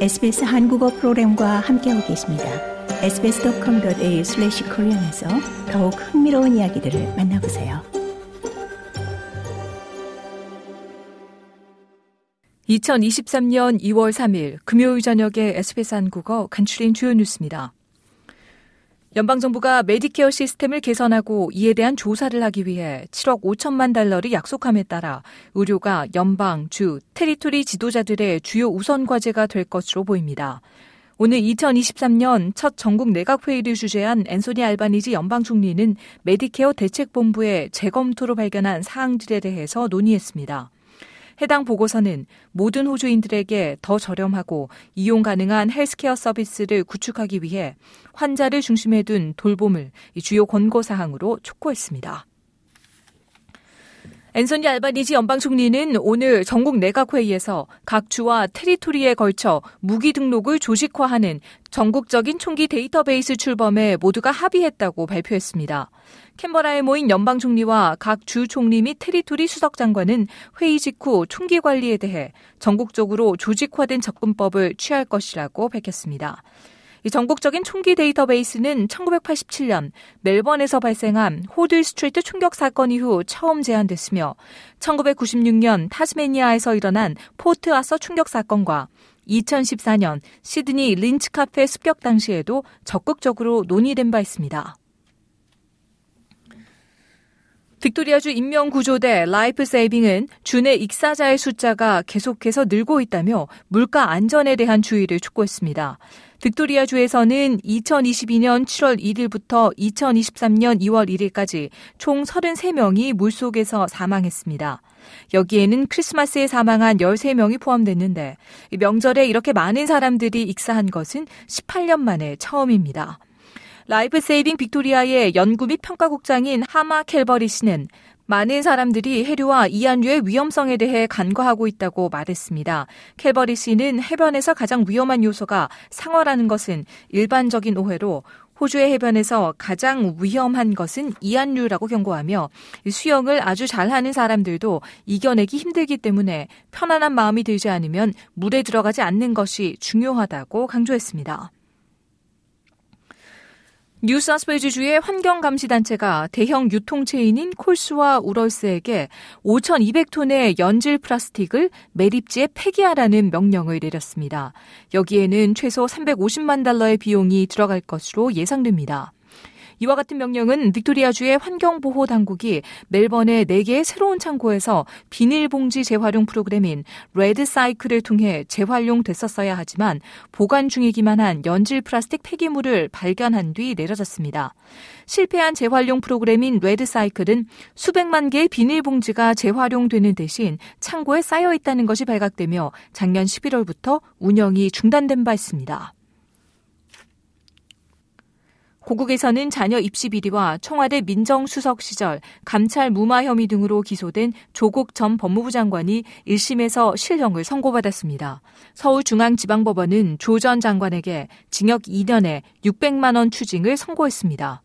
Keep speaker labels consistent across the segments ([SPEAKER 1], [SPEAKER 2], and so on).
[SPEAKER 1] SBS 한국어 프로그램과 함께하고 계십니다. sbs.com.au/korean에서 더욱 흥미로운 이야기들을 만나보세요.
[SPEAKER 2] 2023년 2월 3일 금요일 저녁에 SBS 한국어 간추린 주요 뉴스입니다. 연방정부가 메디케어 시스템을 개선하고 이에 대한 조사를 하기 위해 7억 5천만 달러를 약속함에 따라 의료가 연방, 주, territory 지도자들의 주요 우선 과제가 될 것으로 보입니다. 오늘 2023년 첫 전국 내각회의를 주재한 앤소니 알바니지 연방 총리는 메디케어 대책본부의 재검토로 발견한 사항들에 대해서 논의했습니다. 해당 보고서는 모든 호주인들에게 더 저렴하고 이용 가능한 헬스케어 서비스를 구축하기 위해 환자를 중심에 둔 돌봄을 주요 권고 사항으로 촉구했습니다. 앤소니 알바니지 연방 총리는 오늘 전국 내각 회의에서 각 주와 테리토리에 걸쳐 무기 등록을 조직화하는 전국적인 총기 데이터베이스 출범에 모두가 합의했다고 발표했습니다. 캔버라에 모인 연방 총리와 각 주 총리 및 테리토리 수석 장관은 회의 직후 총기 관리에 대해 전국적으로 조직화된 접근법을 취할 것이라고 밝혔습니다. 이 전국적인 총기 데이터베이스는 1987년 멜번에서 발생한 호들 스트리트 총격 사건 이후 처음 제안됐으며 1996년 타스메니아에서 일어난 포트 아서 총격 사건과 2014년 시드니 린트 카페 습격 당시에도 적극적으로 논의된 바 있습니다. 빅토리아주 인명구조대 라이프 세이빙은 주내 익사자의 숫자가 계속해서 늘고 있다며 물가 안전에 대한 주의를 촉구했습니다. 빅토리아 주에서는 2022년 7월 1일부터 2023년 2월 1일까지 총 33명이 물속에서 사망했습니다. 여기에는 크리스마스에 사망한 13명이 포함됐는데 명절에 이렇게 많은 사람들이 익사한 것은 18년 만에 처음입니다. 라이프 세이빙 빅토리아의 연구 및 평가국장인 하마 켈버리 씨는 많은 사람들이 해류와 이안류의 위험성에 대해 간과하고 있다고 말했습니다. 켈버리 씨는 해변에서 가장 위험한 요소가 상어라는 것은 일반적인 오해로 호주의 해변에서 가장 위험한 것은 이안류라고 경고하며 수영을 아주 잘하는 사람들도 이겨내기 힘들기 때문에 편안한 마음이 들지 않으면 물에 들어가지 않는 것이 중요하다고 강조했습니다. 뉴사스웨이주주의 환경감시단체가 대형 유통체인인 콜스와 우럴스에게 5,200톤의 연질 플라스틱을 매립지에 폐기하라는 명령을 내렸습니다. 여기에는 최소 350만 달러의 비용이 들어갈 것으로 예상됩니다. 이와 같은 명령은 빅토리아주의 환경보호 당국이 멜번의 4개의 새로운 창고에서 비닐봉지 재활용 프로그램인 레드 사이클을 통해 재활용됐었어야 하지만 보관 중이기만 한 연질 플라스틱 폐기물을 발견한 뒤 내려졌습니다. 실패한 재활용 프로그램인 레드 사이클은 수백만 개의 비닐봉지가 재활용되는 대신 창고에 쌓여 있다는 것이 발각되며 작년 11월부터 운영이 중단된 바 있습니다. 고국에서는 자녀 입시 비리와 청와대 민정수석 시절 감찰 무마 혐의 등으로 기소된 조국 전 법무부 장관이 1심에서 실형을 선고받았습니다. 서울중앙지방법원은 조 전 장관에게 징역 2년에 600만 원 추징을 선고했습니다.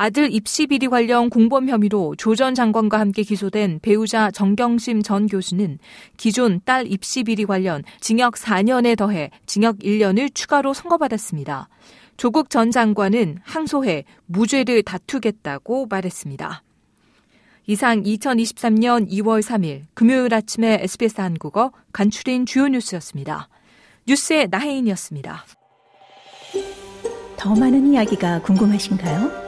[SPEAKER 2] 아들 입시 비리 관련 공범 혐의로 조 전 장관과 함께 기소된 배우자 정경심 전 교수는 기존 딸 입시 비리 관련 징역 4년에 더해 징역 1년을 추가로 선고받았습니다. 조국 전 장관은 항소해 무죄를 다투겠다고 말했습니다. 이상 2023년 2월 3일 금요일 아침에 SBS 한국어 간추린 주요 뉴스였습니다. 뉴스의 나혜인이었습니다.
[SPEAKER 1] 더 많은 이야기가 궁금하신가요?